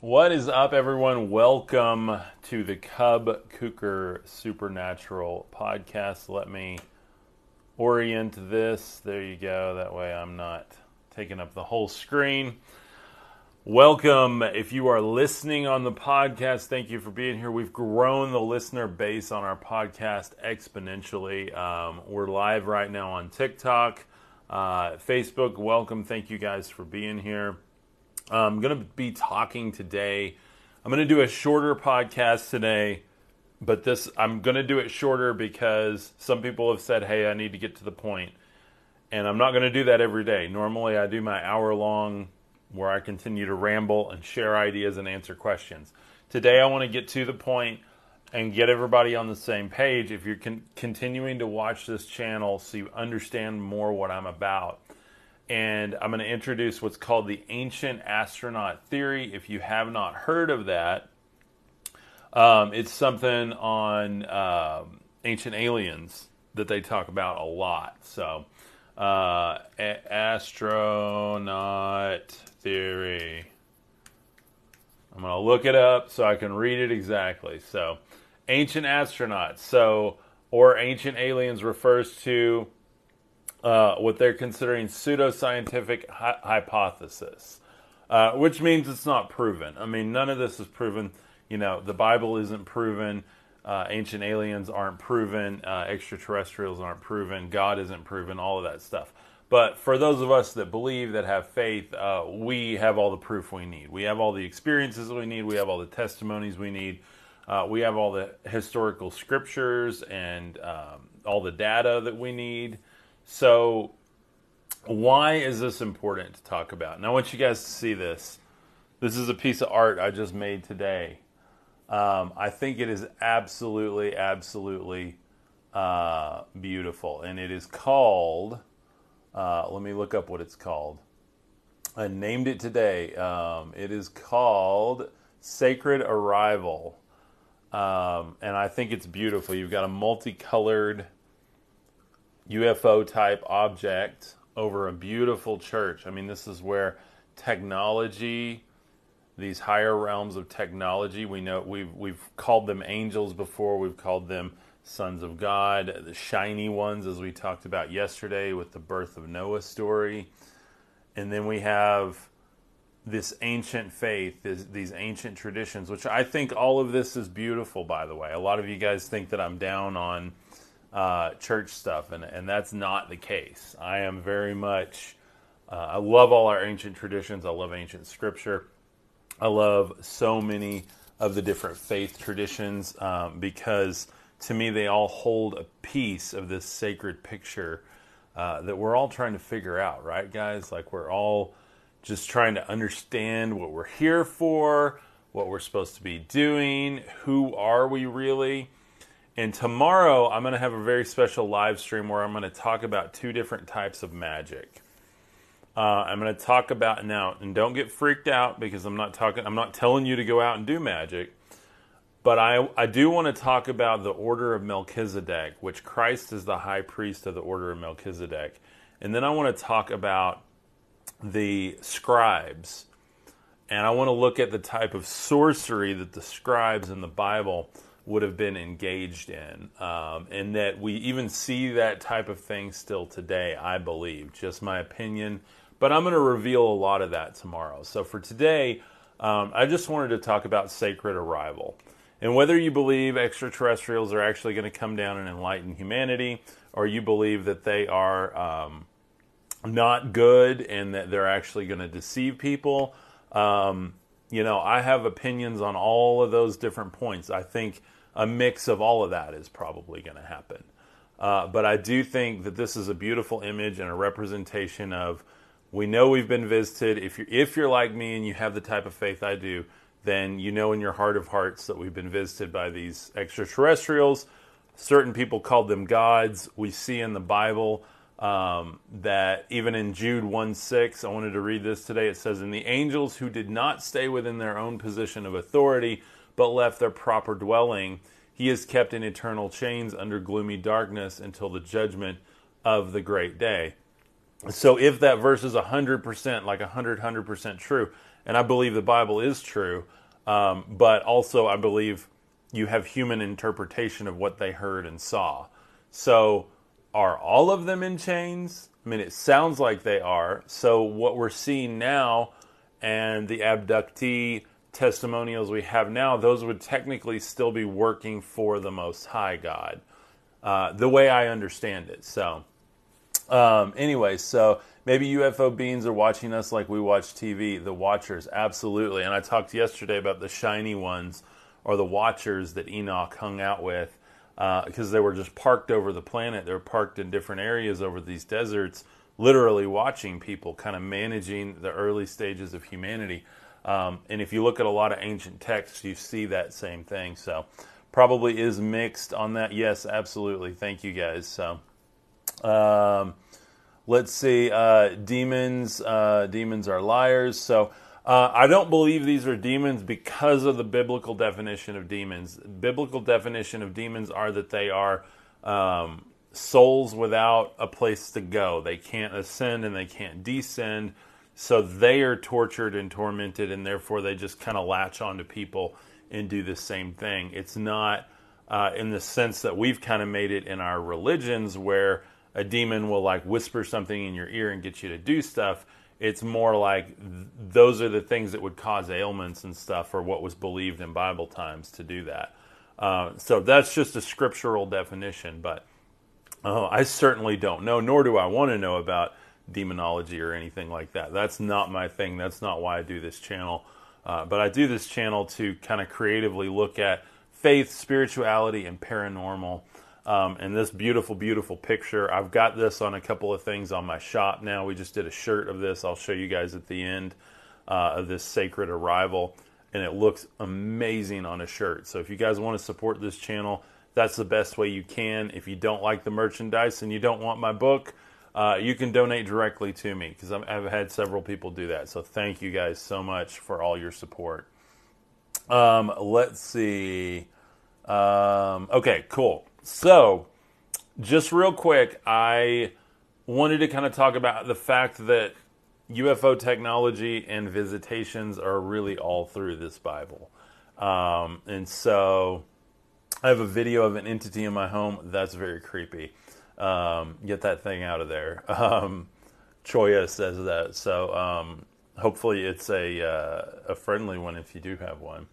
What is up, everyone? Welcome to the Cub Kuker Supernatural podcast. Let me orient this. There you go. That way I'm not taking up the whole screen. Welcome. If you are listening on the podcast, thank you for being here. We've grown the listener base on our podcast exponentially. Um, we're live right now on TikTok, uh, Facebook. Welcome. Thank you guys for being here. I'm going to be talking today. I'm going to do a shorter podcast today, but this I'm going to do it shorter because some people have said, "Hey, I need to get to the point." And I'm not going to do that every day. Normally, I do my hour long where I continue to ramble and share ideas and answer questions. Today, I want to get to the point and get everybody on the same page. If you're con- continuing to watch this channel so you understand more what I'm about, and I'm going to introduce what's called the ancient astronaut theory. If you have not heard of that, um, it's something on um, ancient aliens that they talk about a lot. So, uh, a- astronaut theory. I'm going to look it up so I can read it exactly. So, ancient astronauts. So, or ancient aliens refers to uh, what they're considering pseudoscientific hi- hypothesis, uh, which means it's not proven. I mean, none of this is proven. You know, the Bible isn't proven. Uh, ancient aliens aren't proven. Uh, extraterrestrials aren't proven. God isn't proven. All of that stuff. But for those of us that believe, that have faith, uh, we have all the proof we need. We have all the experiences we need. We have all the testimonies we need. We have all the historical scriptures and um, all the data that we need. So, why is this important to talk about? And I want you guys to see this. This is a piece of art I just made today. Um, I think it is absolutely, absolutely uh, beautiful. And it is called, uh, let me look up what it's called. I named it today. Um, it is called Sacred Arrival. Um, and I think it's beautiful. You've got a multicolored UFO type object over a beautiful church. I mean, this is where technology, these higher realms of technology, we know we've we've called them angels before, we've called them sons of God, the shiny ones as we talked about yesterday with the birth of Noah story. And then we have this ancient faith, this, these ancient traditions, which I think all of this is beautiful, by the way. A lot of you guys think that I'm down on uh, church stuff, and, and that's not the case. I am very much, uh, I love all our ancient traditions, I love ancient scripture. I love so many of the different faith traditions um, because to me they all hold a piece of this sacred picture uh, that we're all trying to figure out, right, guys? Like we're all just trying to understand what we're here for, what we're supposed to be doing, who are we really? And tomorrow I'm going to have a very special live stream where I'm going to talk about two different types of magic. Uh, I'm going to talk about now, and don't get freaked out because I'm not talking. I'm not telling you to go out and do magic, but I I do want to talk about the order of Melchizedek, which Christ is the high priest of the order of Melchizedek, and then I want to talk about the scribes, and I want to look at the type of sorcery that the scribes in the Bible would have been engaged in, um, and that we even see that type of thing still today. I believe, just my opinion, but I'm going to reveal a lot of that tomorrow. So for today, um, I just wanted to talk about sacred arrival. And whether you believe extraterrestrials are actually going to come down and enlighten humanity, or you believe that they are um, not good and that they're actually going to deceive people, um, you know, I have opinions on all of those different points. I think a mix of all of that is probably going to happen. Uh, but I do think that this is a beautiful image and a representation of we know we've been visited. If you're, if you're like me and you have the type of faith I do, then you know in your heart of hearts that we've been visited by these extraterrestrials. Certain people called them gods. We see in the Bible um, that even in Jude 1 6, I wanted to read this today. It says, And the angels who did not stay within their own position of authority, but left their proper dwelling, he is kept in eternal chains under gloomy darkness until the judgment of the great day. So if that verse is 100%, like 100, 100% true, and I believe the Bible is true. Um, but also, I believe you have human interpretation of what they heard and saw. So, are all of them in chains? I mean, it sounds like they are. So, what we're seeing now and the abductee testimonials we have now, those would technically still be working for the Most High God, uh, the way I understand it. So, um, anyway, so maybe UFO beings are watching us like we watch TV. The Watchers, absolutely. And I talked yesterday about the shiny ones or the Watchers that Enoch hung out with because uh, they were just parked over the planet. They were parked in different areas over these deserts, literally watching people, kind of managing the early stages of humanity. Um, and if you look at a lot of ancient texts, you see that same thing. So, probably is mixed on that. Yes, absolutely. Thank you guys. So, um, let's see. Uh, demons. Uh, demons are liars. So. Uh, I don't believe these are demons because of the biblical definition of demons. Biblical definition of demons are that they are um, souls without a place to go. They can't ascend and they can't descend. So they are tortured and tormented, and therefore they just kind of latch onto people and do the same thing. It's not uh, in the sense that we've kind of made it in our religions where a demon will like whisper something in your ear and get you to do stuff. It's more like th- those are the things that would cause ailments and stuff, or what was believed in Bible times to do that. Uh, so that's just a scriptural definition, but uh, I certainly don't know, nor do I want to know about demonology or anything like that. That's not my thing. That's not why I do this channel. Uh, but I do this channel to kind of creatively look at faith, spirituality, and paranormal. Um, and this beautiful, beautiful picture. I've got this on a couple of things on my shop now. We just did a shirt of this. I'll show you guys at the end uh, of this sacred arrival. And it looks amazing on a shirt. So if you guys want to support this channel, that's the best way you can. If you don't like the merchandise and you don't want my book, uh, you can donate directly to me because I've had several people do that. So thank you guys so much for all your support. Um, let's see. Um, okay, cool. So, just real quick, I wanted to kind of talk about the fact that UFO technology and visitations are really all through this Bible. Um, and so I have a video of an entity in my home. That's very creepy. Um, get that thing out of there. Um, Choya says that. So um, hopefully it's a uh, a friendly one if you do have one.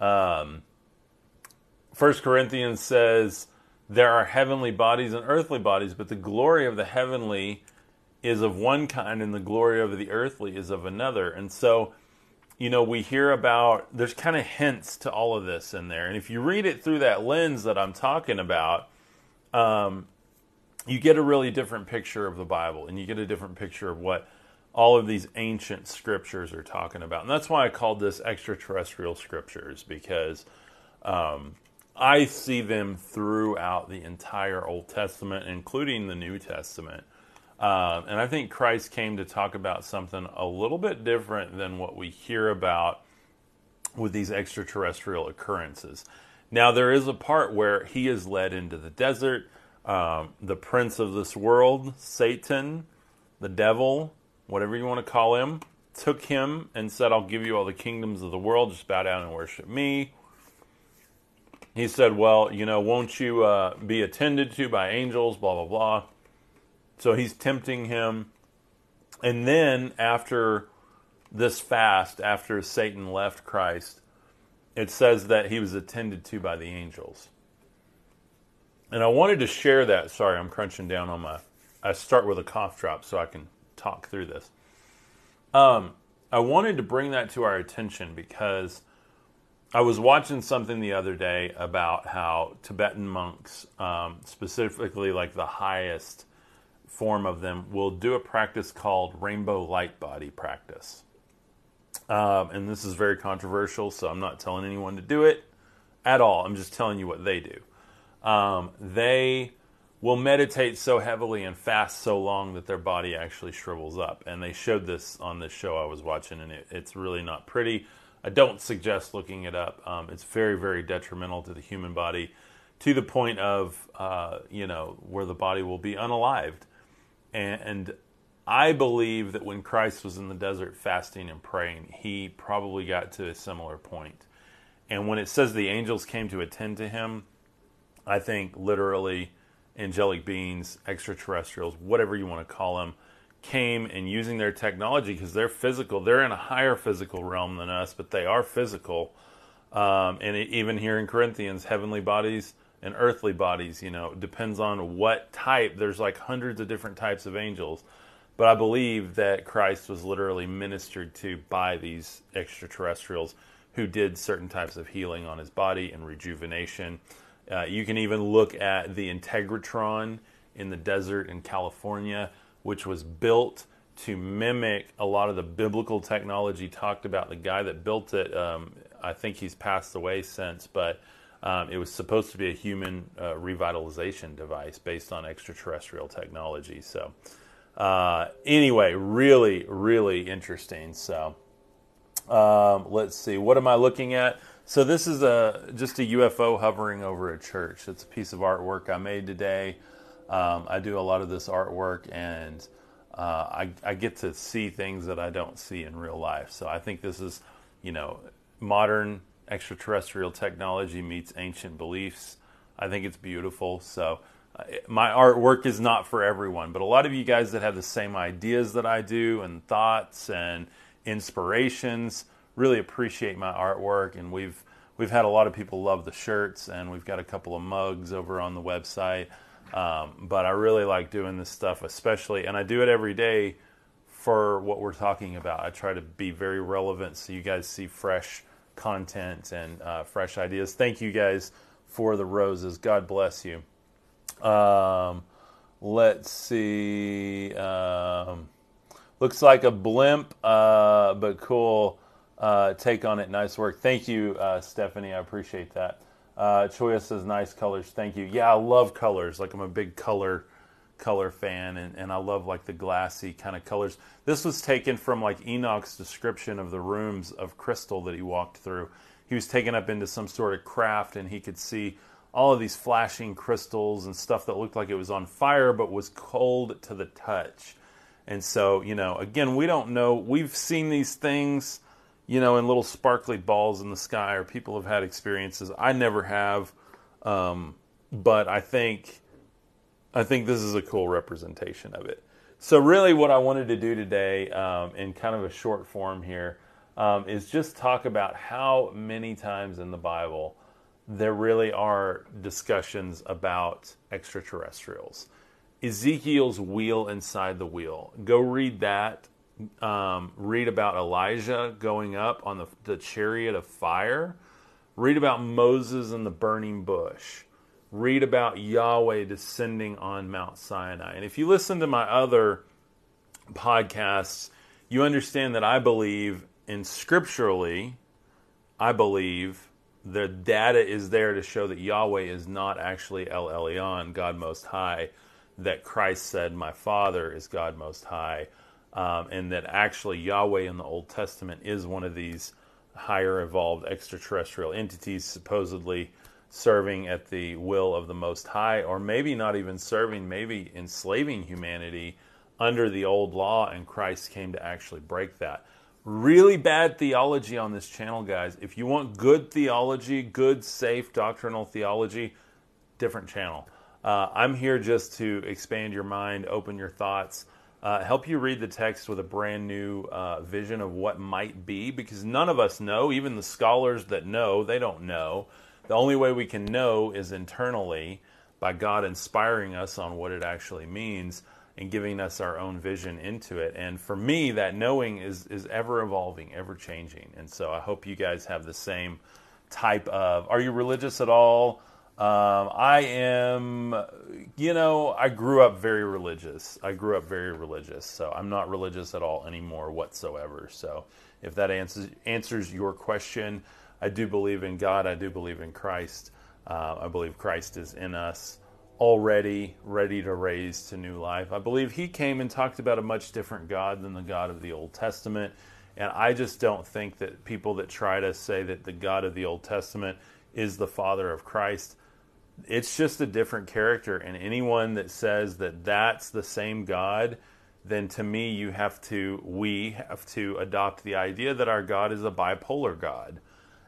Um, First Corinthians says there are heavenly bodies and earthly bodies, but the glory of the heavenly is of one kind, and the glory of the earthly is of another. And so, you know, we hear about there's kind of hints to all of this in there, and if you read it through that lens that I'm talking about, um, you get a really different picture of the Bible and you get a different picture of what all of these ancient scriptures are talking about. And that's why I called this extraterrestrial scriptures because um, I see them throughout the entire Old Testament, including the New Testament. Uh, and I think Christ came to talk about something a little bit different than what we hear about with these extraterrestrial occurrences. Now, there is a part where he is led into the desert um, the prince of this world, Satan, the devil, whatever you want to call him, took him and said, I'll give you all the kingdoms of the world, just bow down and worship me. He said, Well, you know, won't you uh, be attended to by angels, blah, blah, blah. So he's tempting him. And then after this fast, after Satan left Christ, it says that he was attended to by the angels. And I wanted to share that. Sorry, I'm crunching down on my. I start with a cough drop so I can talk through this. Um, I wanted to bring that to our attention because I was watching something the other day about how Tibetan monks, um, specifically like the highest form of them, will do a practice called rainbow light body practice. Um, and this is very controversial, so I'm not telling anyone to do it at all. I'm just telling you what they do um, they will meditate so heavily and fast so long that their body actually shrivels up. And they showed this on this show I was watching, and it, it's really not pretty. I don't suggest looking it up. Um, it's very, very detrimental to the human body to the point of, uh, you know, where the body will be unalived. And, and I believe that when Christ was in the desert fasting and praying, he probably got to a similar point. And when it says the angels came to attend to him, I think literally angelic beings, extraterrestrials, whatever you want to call them, came and using their technology because they're physical. They're in a higher physical realm than us, but they are physical. Um, and it, even here in Corinthians, heavenly bodies and earthly bodies, you know, depends on what type. There's like hundreds of different types of angels. But I believe that Christ was literally ministered to by these extraterrestrials who did certain types of healing on his body and rejuvenation. Uh, you can even look at the Integratron in the desert in California, which was built to mimic a lot of the biblical technology talked about. The guy that built it, um, I think he's passed away since, but um, it was supposed to be a human uh, revitalization device based on extraterrestrial technology. So, uh, anyway, really, really interesting. So, um, let's see. What am I looking at? So this is a just a UFO hovering over a church. It's a piece of artwork I made today. Um, I do a lot of this artwork, and uh, I, I, get to see things that I don't see in real life. So I think this is, you know, modern extraterrestrial technology meets ancient beliefs. I think it's beautiful. So uh, my artwork is not for everyone, but a lot of you guys that have the same ideas that I do and thoughts and inspirations really appreciate my artwork and we've we've had a lot of people love the shirts and we've got a couple of mugs over on the website. Um, but i really like doing this stuff especially and i do it every day for what we're talking about. I try to be very relevant so you guys see fresh content and uh, fresh ideas. Thank you guys for the roses. God bless you. Um, let's see um, looks like a blimp uh, but cool uh, take on it. Nice work. Thank you, uh, Stephanie. I appreciate that. Uh, Choya says nice colors. Thank you. Yeah, I love colors. Like I'm a big color color fan, and, and I love like the glassy kind of colors. This was taken from like Enoch's description of the rooms of crystal that he walked through. He was taken up into some sort of craft, and he could see all of these flashing crystals and stuff that looked like it was on fire, but was cold to the touch. And so, you know, again, we don't know. We've seen these things you know, in little sparkly balls in the sky, or people have had experiences. I never have, um, but I think I think this is a cool representation of it. So, really, what I wanted to do today, um, in kind of a short form here, um, is just talk about how many times in the Bible there really are discussions about extraterrestrials. Ezekiel's wheel inside the wheel. Go read that um, read about Elijah going up on the, the chariot of fire. Read about Moses and the burning bush. Read about Yahweh descending on Mount Sinai. And if you listen to my other podcasts, you understand that I believe in scripturally, I believe the data is there to show that Yahweh is not actually El Elyon, God Most High, that Christ said, My Father is God Most High um, and that actually Yahweh in the Old Testament is one of these higher evolved extraterrestrial entities supposedly serving at the will of the Most High, or maybe not even serving, maybe enslaving humanity under the old law, and Christ came to actually break that. Really bad theology on this channel, guys. If you want good theology, good, safe doctrinal theology, different channel. Uh, I'm here just to expand your mind, open your thoughts uh, help you read the text with a brand new uh, vision of what might be, because none of us know, even the scholars that know, they don't know. The only way we can know is internally by God inspiring us on what it actually means and giving us our own vision into it. And for me, that knowing is, is ever evolving, ever changing. And so I hope you guys have the same type of. Are you religious at all? Um, I am, you know, I grew up very religious. I grew up very religious, so I'm not religious at all anymore whatsoever. So, if that answers answers your question, I do believe in God. I do believe in Christ. Uh, I believe Christ is in us already, ready to raise to new life. I believe He came and talked about a much different God than the God of the Old Testament. And I just don't think that people that try to say that the God of the Old Testament is the Father of Christ it's just a different character and anyone that says that that's the same god then to me you have to we have to adopt the idea that our God is a bipolar God.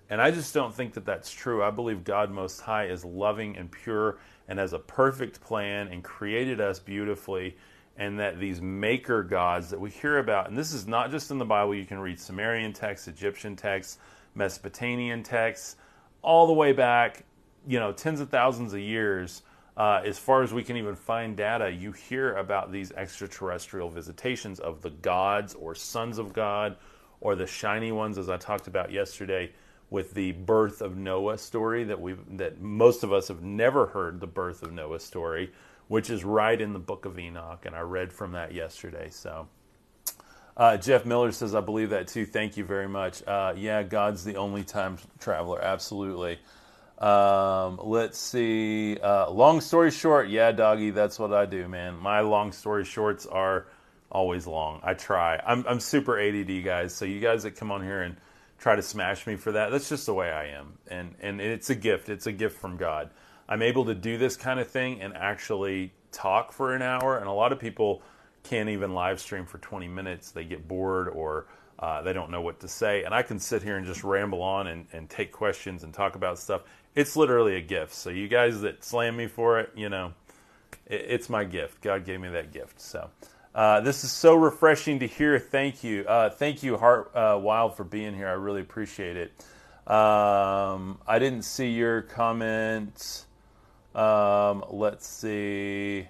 And I just don't think that that's true. I believe God Most High is loving and pure and has a perfect plan and created us beautifully. And that these maker gods that we hear about, and this is not just in the Bible, you can read Sumerian texts, Egyptian texts, Mesopotamian texts, all the way back, you know, tens of thousands of years. Uh, as far as we can even find data, you hear about these extraterrestrial visitations of the gods or sons of God or the shiny ones, as I talked about yesterday with the birth of Noah story that we that most of us have never heard the birth of Noah story, which is right in the book of Enoch, and I read from that yesterday. So. Uh, Jeff Miller says, I believe that too. Thank you very much. Uh, yeah, God's the only time traveler. Absolutely. Um, let's see. Uh, long story short, yeah, doggy, that's what I do, man. My long story shorts are always long. I try. I'm, I'm super ADD, guys. So you guys that come on here and try to smash me for that. That's just the way I am, and and it's a gift. It's a gift from God. I'm able to do this kind of thing and actually talk for an hour. And a lot of people can't even live stream for 20 minutes. They get bored or uh, they don't know what to say. And I can sit here and just ramble on and, and take questions and talk about stuff. It's literally a gift. So you guys that slam me for it, you know, it, it's my gift. God gave me that gift. So. Uh, this is so refreshing to hear. Thank you. Uh, thank you, Heart uh, Wild, for being here. I really appreciate it. Um, I didn't see your comment. Um, let's see.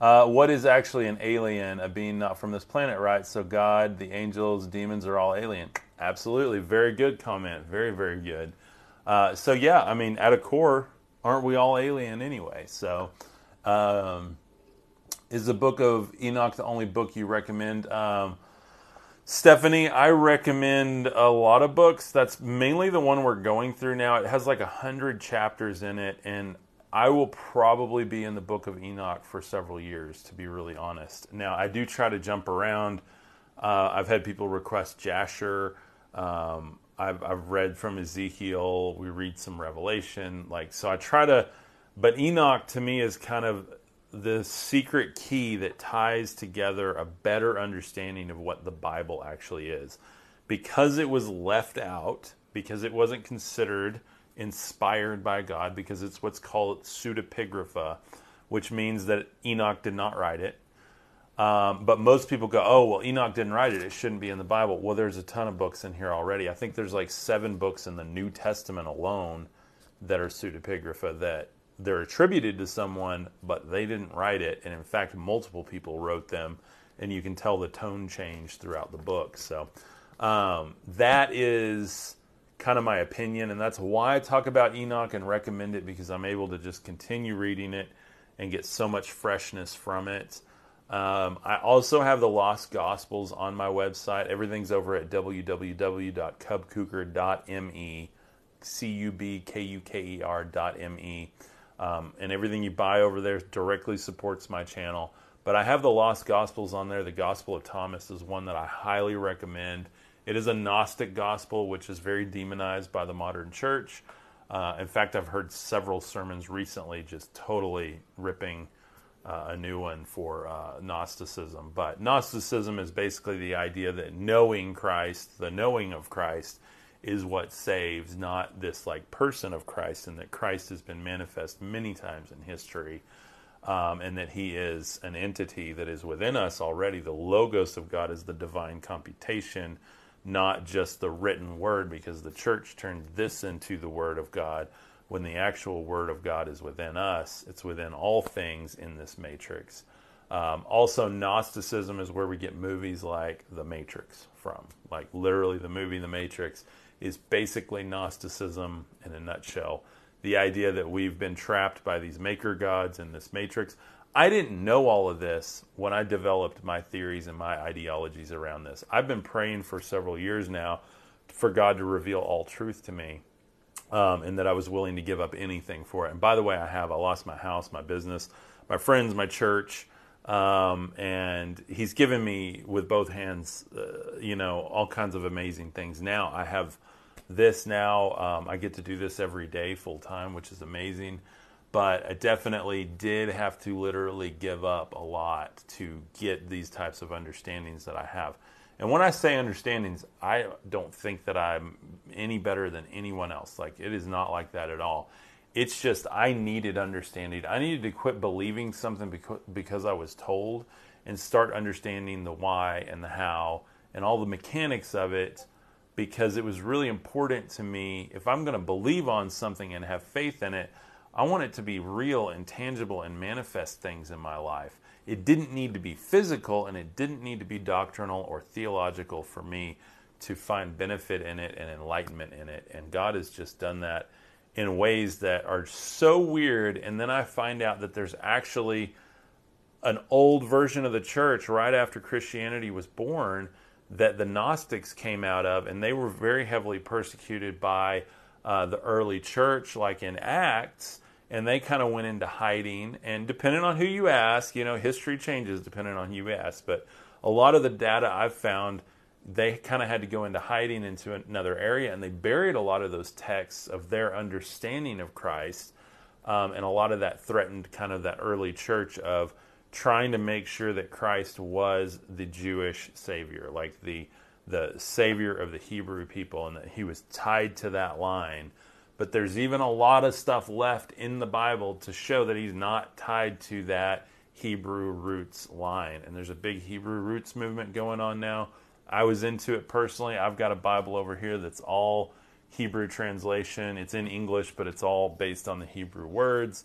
Uh, what is actually an alien? A being not from this planet, right? So God, the angels, demons are all alien. Absolutely. Very good comment. Very, very good. Uh, so, yeah, I mean, at a core, aren't we all alien anyway? So, um, is the book of Enoch the only book you recommend? Um, Stephanie, I recommend a lot of books. That's mainly the one we're going through now. It has like a hundred chapters in it, and I will probably be in the book of Enoch for several years, to be really honest. Now, I do try to jump around. Uh, I've had people request Jasher. Um, I've, I've read from Ezekiel. We read some Revelation. Like so, I try to. But Enoch to me is kind of the secret key that ties together a better understanding of what the Bible actually is. Because it was left out, because it wasn't considered inspired by God, because it's what's called pseudepigrapha, which means that Enoch did not write it. Um, but most people go, oh, well, Enoch didn't write it. It shouldn't be in the Bible. Well, there's a ton of books in here already. I think there's like seven books in the New Testament alone that are pseudepigrapha that they're attributed to someone, but they didn't write it. And in fact, multiple people wrote them, and you can tell the tone change throughout the book. So um, that is kind of my opinion, and that's why I talk about Enoch and recommend it because I'm able to just continue reading it and get so much freshness from it. Um, I also have the Lost Gospels on my website. Everything's over at www.cubkuker.me, C U B K U K E R dot M E. Um, and everything you buy over there directly supports my channel. But I have the Lost Gospels on there. The Gospel of Thomas is one that I highly recommend. It is a Gnostic gospel, which is very demonized by the modern church. Uh, in fact, I've heard several sermons recently just totally ripping uh, a new one for uh, Gnosticism. But Gnosticism is basically the idea that knowing Christ, the knowing of Christ, is what saves, not this like person of Christ, and that Christ has been manifest many times in history, um, and that He is an entity that is within us already. The Logos of God is the divine computation, not just the written word, because the church turned this into the Word of God. When the actual Word of God is within us, it's within all things in this matrix. Um, also, Gnosticism is where we get movies like The Matrix from. Like, literally, the movie The Matrix is basically Gnosticism in a nutshell. The idea that we've been trapped by these maker gods in this matrix. I didn't know all of this when I developed my theories and my ideologies around this. I've been praying for several years now for God to reveal all truth to me. Um, and that I was willing to give up anything for it. And by the way, I have. I lost my house, my business, my friends, my church, um, and He's given me with both hands, uh, you know, all kinds of amazing things. Now I have this now. Um, I get to do this every day full time, which is amazing. But I definitely did have to literally give up a lot to get these types of understandings that I have. And when I say understandings, I don't think that I'm any better than anyone else. Like, it is not like that at all. It's just I needed understanding. I needed to quit believing something because, I was told and start understanding the why and the how and all the mechanics of it because it was really important to me. If I'm going to believe on something and have faith in it, I want it to be real and tangible and manifest things in my life. It didn't need to be physical and it didn't need to be doctrinal or theological for me to find benefit in it and enlightenment in it. And God has just done that in ways that are so weird. And then I find out that there's actually an old version of the church right after Christianity was born that the Gnostics came out of, and they were very heavily persecuted by uh, the early church, like in Acts, and they kind of went into hiding. And depending on who you ask, you know, history changes depending on who you ask, but a lot of the data I've found, they kind of had to go into hiding into another area, and they buried a lot of those texts of their understanding of Christ. Um, and a lot of that threatened kind of that early church of trying to make sure that Christ was the Jewish Savior, like the the Savior of the Hebrew people, and that he was tied to that line. But there's even a lot of stuff left in the Bible to show that he's not tied to that Hebrew roots line. And there's a big Hebrew roots movement going on now. I was into it personally. I've got a Bible over here that's all Hebrew translation. It's in English, but it's all based on the Hebrew words.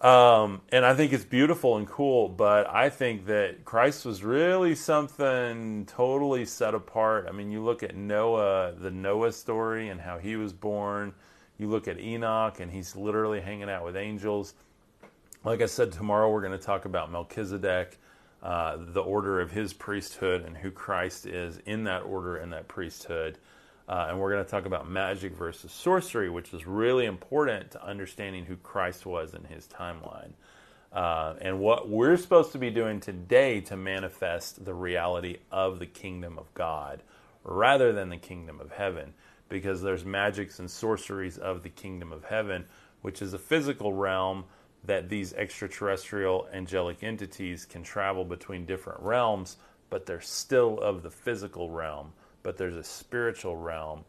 Um, and I think it's beautiful and cool, but I think that Christ was really something totally set apart. I mean, you look at Noah, the Noah story, and how he was born. You look at Enoch, and he's literally hanging out with angels. Like I said, tomorrow we're going to talk about Melchizedek, uh, the order of his priesthood, and who Christ is in that order and that priesthood. Uh, and we're going to talk about magic versus sorcery, which is really important to understanding who Christ was in his timeline. Uh, and what we're supposed to be doing today to manifest the reality of the kingdom of God rather than the kingdom of heaven, because there's magics and sorceries of the kingdom of heaven, which is a physical realm that these extraterrestrial angelic entities can travel between different realms, but they're still of the physical realm but there's a spiritual realm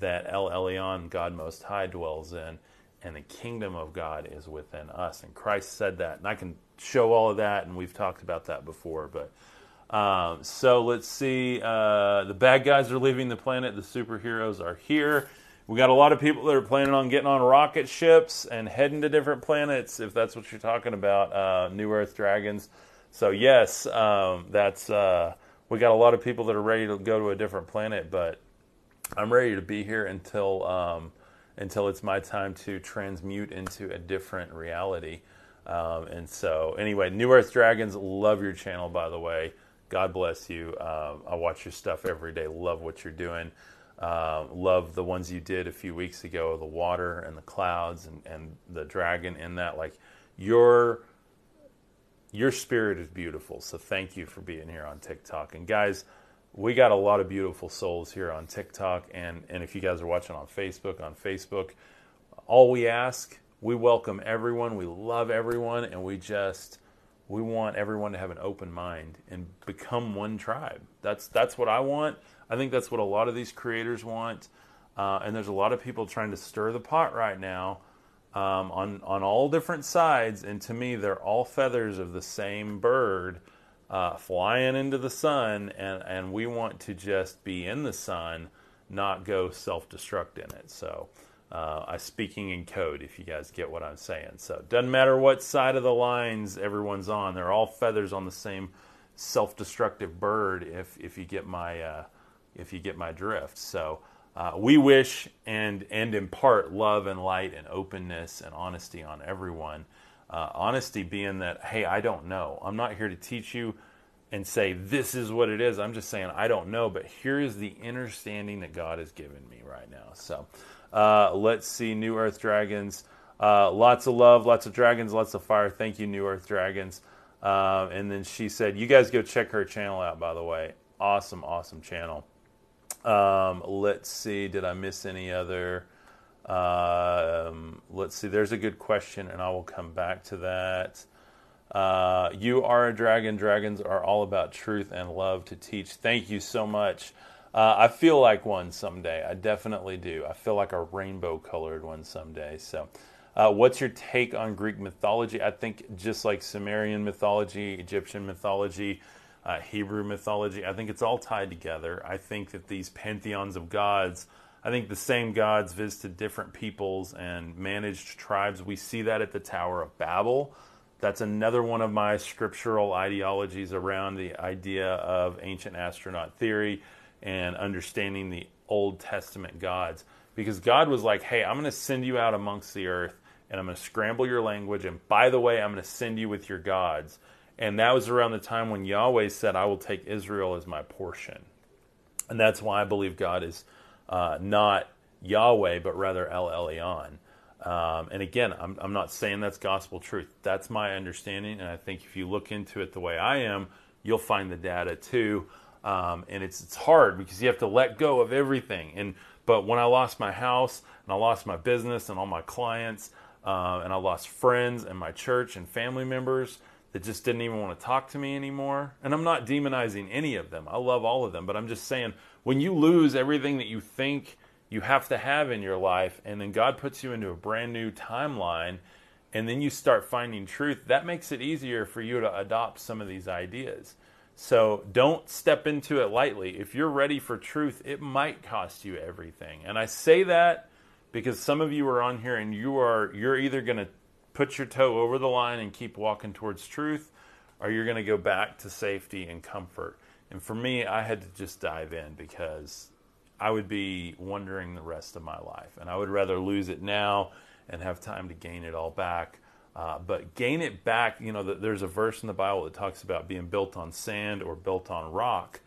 that El Elyon, God Most High, dwells in, and the kingdom of God is within us. And Christ said that, and I can show all of that, and we've talked about that before. But um, so let's see. Uh, the bad guys are leaving the planet. The superheroes are here. We got a lot of people that are planning on getting on rocket ships and heading to different planets, if that's what you're talking about. Uh, New Earth dragons. So yes, um, that's. Uh, we got a lot of people that are ready to go to a different planet, but I'm ready to be here until um, until it's my time to transmute into a different reality. Um, and so, anyway, New Earth Dragons, love your channel, by the way. God bless you. Um, I watch your stuff every day. Love what you're doing. Uh, love the ones you did a few weeks ago, the water and the clouds and, and the dragon in that. Like, your your spirit is beautiful. So thank you for being here on TikTok. And guys, we got a lot of beautiful souls here on TikTok. And, and if you guys are watching on Facebook, on Facebook, all we ask, we welcome everyone. We love everyone. And we just, we want everyone to have an open mind and become one tribe. That's, that's what I want. I think that's what a lot of these creators want. Uh, and there's a lot of people trying to stir the pot right now um, on on all different sides, and to me, they're all feathers of the same bird uh, flying into the sun, and and we want to just be in the sun, not go self-destruct in it. So. Uh, I'm speaking in code if you guys get what I'm saying. So doesn't matter what side of the lines everyone's on; they're all feathers on the same self-destructive bird. If if you get my uh, if you get my drift. So uh, we wish and and impart love and light and openness and honesty on everyone. Uh, honesty being that, hey, I don't know. I'm not here to teach you and say this is what it is. I'm just saying I don't know, but here is the understanding that God has given me right now. So uh, let's see, New Earth Dragons. Uh, lots of love, lots of dragons, lots of fire. Thank you, New Earth Dragons. Uh, and then she said, you guys go check her channel out, by the way. Awesome, awesome channel. Um, let's see, did I miss any other Um, let's see. There's a good question, and I will come back to that. Uh, you are a dragon. Dragons are all about truth and love to teach. Thank you so much. Uh, I feel like one someday. I definitely do. I feel like a rainbow colored one someday. So, uh, what's your take on Greek mythology? I think just like Sumerian mythology, Egyptian mythology, uh, Hebrew mythology, I think it's all tied together. I think that these pantheons of gods, I think the same gods visited different peoples and managed tribes. We see that at the Tower of Babel. That's another one of my scriptural ideologies around the idea of ancient astronaut theory and understanding the Old Testament gods. Because God was like, hey, I'm going to send you out amongst the earth and I'm going to scramble your language. And by the way, I'm going to send you with your gods. And that was around the time when Yahweh said, I will take Israel as my portion. And that's why I believe God is uh, not Yahweh, but rather El Elyon. Um, and again, I'm, I'm not saying that's gospel truth. That's my understanding, and I think if you look into it the way I am, you'll find the data too. Um, and it's it's hard because you have to let go of everything. And but when I lost my house and I lost my business and all my clients, uh, and I lost friends and my church and family members that just didn't even want to talk to me anymore. And I'm not demonizing any of them. I love all of them, but I'm just saying when you lose everything that you think you have to have in your life, and then God puts you into a brand new timeline, and then you start finding truth, that makes it easier for you to adopt some of these ideas. So don't step into it lightly. If you're ready for truth, it might cost you everything. And I say that because some of you are on here and you are you're either going to put your toe over the line and keep walking towards truth or you're going to go back to safety and comfort. And for me, I had to just dive in because I would be wondering the rest of my life. And I would rather lose it now and have time to gain it all back. Uh, but gain it back, you know, there's a verse in the Bible that talks about being built on sand or built on rock.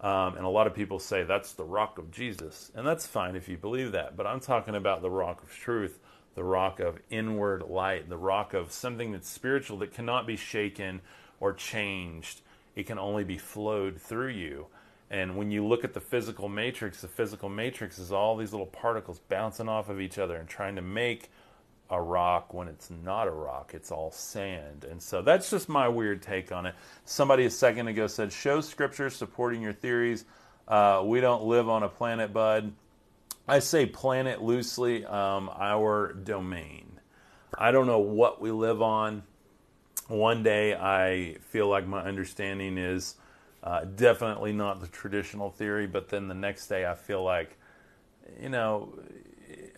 Um, and a lot of people say that's the rock of Jesus. And that's fine if you believe that. But I'm talking about the rock of truth, the rock of inward light, the rock of something that's spiritual that cannot be shaken or changed. It can only be flowed through you. And when you look at the physical matrix, the physical matrix is all these little particles bouncing off of each other and trying to make a rock when it's not a rock, it's all sand. And so that's just my weird take on it. Somebody a second ago said, Show scripture supporting your theories. Uh, we don't live on a planet, bud. I say planet loosely, um, our domain. I don't know what we live on. One day I feel like my understanding is uh, definitely not the traditional theory, but then the next day I feel like, you know,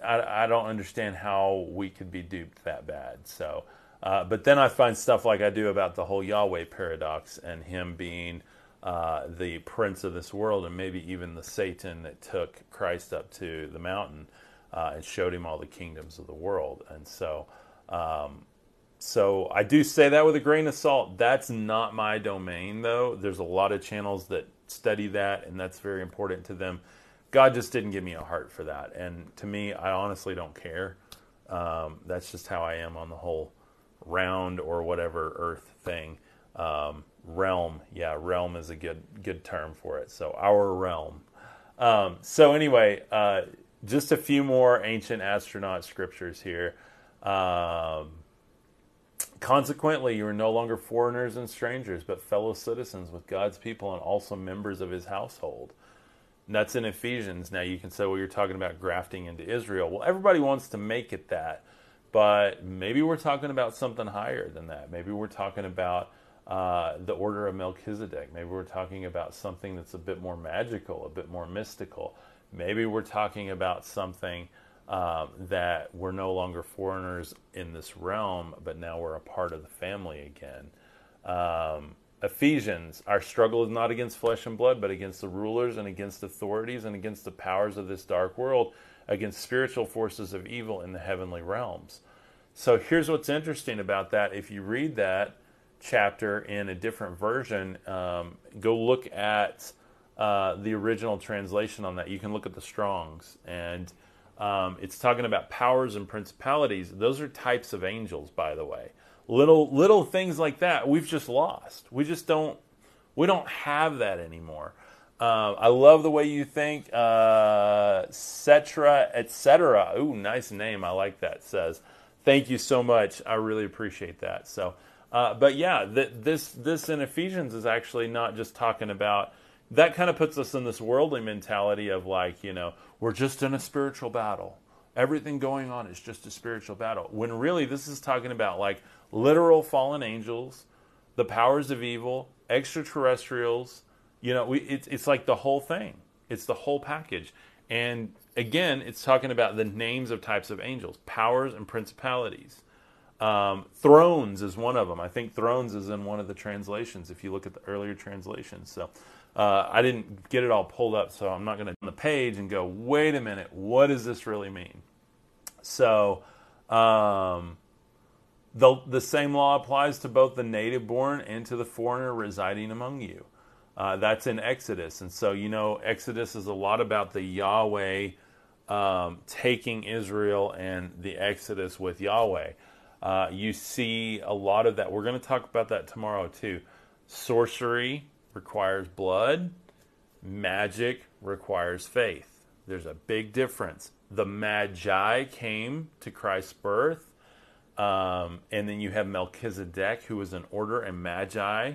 I, I don't understand how we could be duped that bad. So, uh, but then I find stuff like I do about the whole Yahweh paradox and him being uh, the prince of this world, and maybe even the Satan that took Christ up to the mountain uh, and showed him all the kingdoms of the world. And so, um, so I do say that with a grain of salt. That's not my domain, though. There's a lot of channels that study that, and that's very important to them. God just didn't give me a heart for that, and to me, I honestly don't care. Um, that's just how I am on the whole round or whatever Earth thing. Um, realm, yeah, realm is a good good term for it. So our realm. Um, so anyway, uh, just a few more ancient astronaut scriptures here. Um, Consequently, you are no longer foreigners and strangers, but fellow citizens with God's people and also members of his household. And that's in Ephesians. Now, you can say, well, you're talking about grafting into Israel. Well, everybody wants to make it that, but maybe we're talking about something higher than that. Maybe we're talking about uh, the order of Melchizedek. Maybe we're talking about something that's a bit more magical, a bit more mystical. Maybe we're talking about something um, that we're no longer foreigners in this realm, but now we're a part of the family again. Um, Ephesians, our struggle is not against flesh and blood, but against the rulers and against authorities and against the powers of this dark world, against spiritual forces of evil in the heavenly realms. So here's what's interesting about that. If you read that chapter in a different version, um, go look at uh, the original translation on that. You can look at the Strongs and um, it's talking about powers and principalities. Those are types of angels, by the way. Little little things like that we've just lost. We just don't we don't have that anymore. Um, I love the way you think. Uh, Cetra, etc. Ooh, nice name. I like that. Says, thank you so much. I really appreciate that. So, uh, but yeah, th- this this in Ephesians is actually not just talking about. That kind of puts us in this worldly mentality of like, you know, we're just in a spiritual battle. Everything going on is just a spiritual battle. When really, this is talking about like literal fallen angels, the powers of evil, extraterrestrials you know, we, it's it's like the whole thing. It's the whole package. And again, it's talking about the names of types of angels, powers and principalities. Um, thrones is one of them. I think thrones is in one of the translations. If you look at the earlier translations, so uh, I didn't get it all pulled up, so I'm not going to on the page and go, wait a minute, what does this really mean? So um, the the same law applies to both the native born and to the foreigner residing among you. Uh, that's in Exodus. And so, you know, Exodus is a lot about the Yahweh um, taking Israel and the Exodus with Yahweh. Uh, you see a lot of that. We're going to talk about that tomorrow, too. Sorcery requires blood, magic requires faith. There's a big difference. The Magi came to Christ's birth. Um, and then you have Melchizedek, who was an order and Magi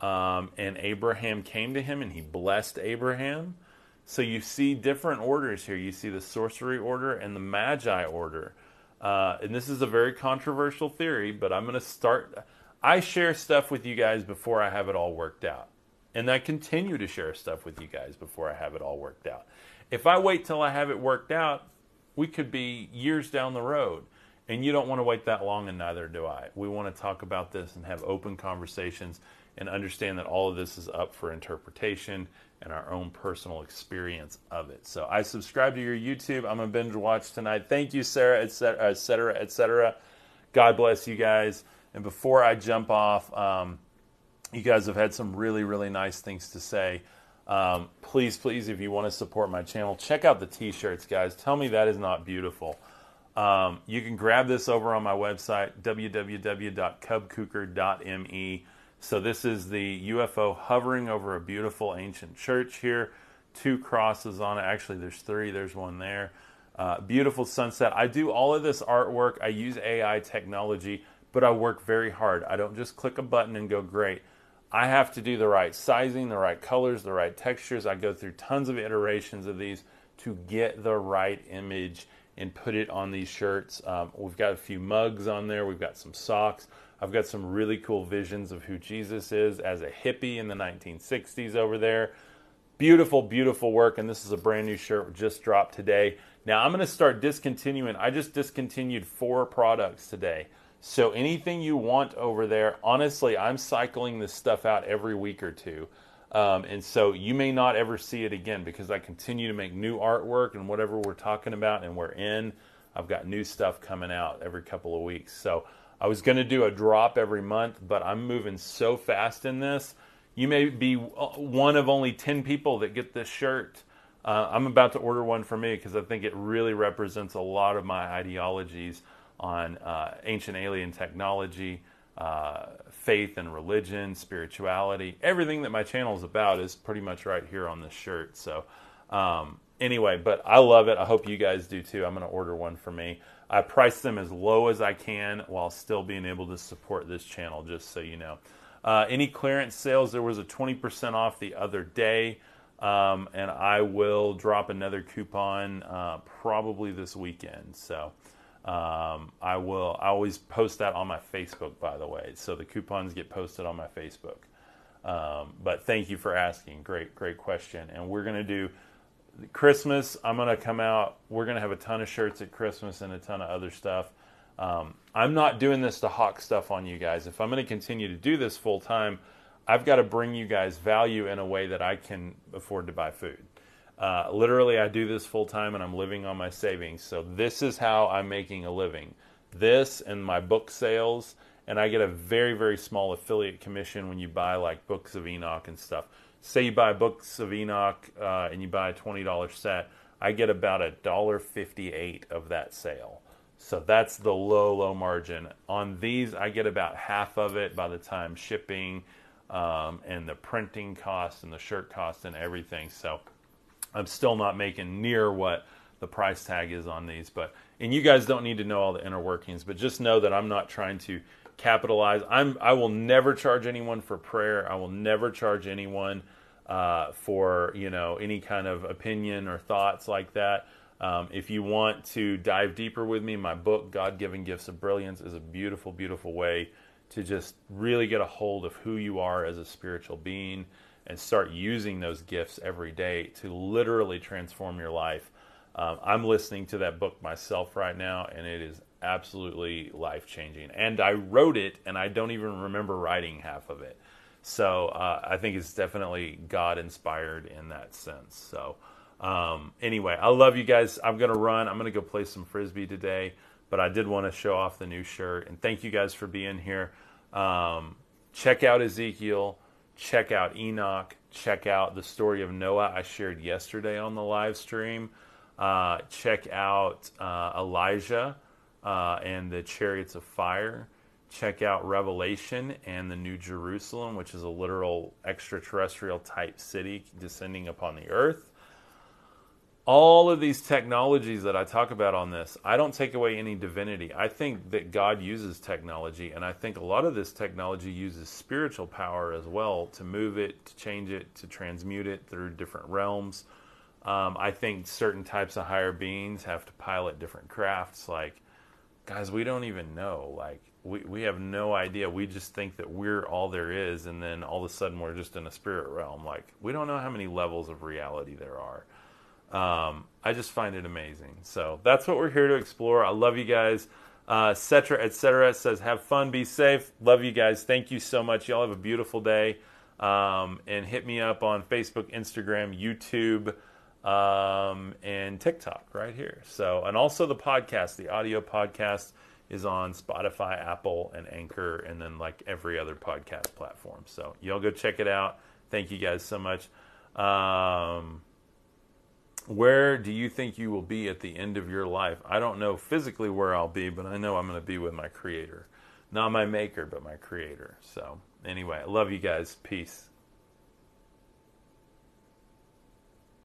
um, and Abraham came to him and he blessed Abraham. So you see different orders here. You see the sorcery order and the magi order. Uh, and this is a very controversial theory, but I'm going to start. I share stuff with you guys before I have it all worked out. And I continue to share stuff with you guys before I have it all worked out. If I wait till I have it worked out, we could be years down the road. And you don't want to wait that long, and neither do I. We want to talk about this and have open conversations and understand that all of this is up for interpretation and our own personal experience of it. So I subscribe to your YouTube. I'm a binge watch tonight. Thank you, Sarah, et cetera, et cetera, et cetera. God bless you guys. And before I jump off, um, you guys have had some really, really nice things to say. Um, please, please, if you want to support my channel, check out the t shirts, guys. Tell me that is not beautiful. Um, you can grab this over on my website, www.cubkuker.me. So this is the UFO hovering over a beautiful ancient church here. Two crosses on it. Actually, there's three. There's one there. Uh, beautiful sunset. I do all of this artwork. I use AI technology, but I work very hard. I don't just click a button and go great. I have to do the right sizing, the right colors, the right textures. I go through tons of iterations of these to get the right image and put it on these shirts. Um, we've got a few mugs on there. We've got some socks. I've got some really cool visions of who Jesus is as a hippie in the 1960s over there. Beautiful, beautiful work. And this is a brand new shirt just dropped today. Now I'm going to start discontinuing. I just discontinued four products today. So anything you want over there, honestly, I'm cycling this stuff out every week or two. Um, and so you may not ever see it again because I continue to make new artwork and whatever we're talking about and we're in. I've got new stuff coming out every couple of weeks. So I was going to do a drop every month, but I'm moving so fast in this. You may be one of only 10 people that get this shirt. Uh, I'm about to order one for me because I think it really represents a lot of my ideologies on uh, ancient alien technology, uh, faith and religion, spirituality. Everything that my channel is about is pretty much right here on this shirt. So, um, anyway, but I love it. I hope you guys do too. I'm going to order one for me. I price them as low as I can while still being able to support this channel, just so you know. Uh, any clearance sales, there was a 20% off the other day, um, and I will drop another coupon uh, probably this weekend. So um, I will. I always post that on my Facebook, by the way. So the coupons get posted on my Facebook. Um, but thank you for asking. Great, great question. And we're going to do Christmas, I'm going to come out. We're going to have a ton of shirts at Christmas and a ton of other stuff. Um, I'm not doing this to hawk stuff on you guys. If I'm going to continue to do this full time, I've got to bring you guys value in a way that I can afford to buy food. Uh, literally, I do this full time and I'm living on my savings. So, this is how I'm making a living. This and my book sales, and I get a very, very small affiliate commission when you buy like books of Enoch and stuff say you buy books of Enoch uh, and you buy a twenty dollar set, I get about a dollar fifty eight of that sale. So that's the low low margin. On these, I get about half of it by the time shipping, um, and the printing cost and the shirt cost and everything. So I'm still not making near what the price tag is on these. But and you guys don't need to know all the inner workings, but just know that I'm not trying to capitalize. I'm I will never charge anyone for prayer. I will never charge anyone uh, for you know any kind of opinion or thoughts like that. Um, if you want to dive deeper with me, my book, God Given Gifts of Brilliance, is a beautiful, beautiful way to just really get a hold of who you are as a spiritual being and start using those gifts every day to literally transform your life. Um, I'm listening to that book myself right now, and it is absolutely life changing. And I wrote it, and I don't even remember writing half of it. So uh, I think it's definitely God inspired in that sense. So um, anyway, I love you guys. I'm gonna run. I'm gonna go play some frisbee today, but I did want to show off the new shirt and thank you guys for being here. Um, check out Ezekiel. Check out Enoch. Check out the story of Noah I shared yesterday on the live stream. Uh, check out uh, Elijah uh, and the chariots of fire. Check out Revelation and the New Jerusalem, which is a literal extraterrestrial type city descending upon the earth all of these technologies that I talk about on this, I don't take away any divinity. I think that God uses technology, and I think a lot of this technology uses spiritual power as well to move it, to change it, to transmute it through different realms. Um, I think certain types of higher beings have to pilot different crafts. Like, guys, we don't even know. Like, we, we have no idea. We just think that we're all there is, and then all of a sudden we're just in a spirit realm. Like, we don't know how many levels of reality there are. Um, I just find it amazing. So that's what we're here to explore. I love you guys. Uh, etc. etc. says, have fun, be safe. Love you guys. Thank you so much. Y'all have a beautiful day. Um, and hit me up on Facebook, Instagram, YouTube, um, and TikTok right here. So, and also the podcast, the audio podcast is on Spotify, Apple, and Anchor, and then like every other podcast platform. So, y'all go check it out. Thank you guys so much. Um, where do you think you will be at the end of your life? I don't know physically where I'll be, but I know I'm going to be with my creator. Not my maker, but my creator. So, anyway, I love you guys. Peace.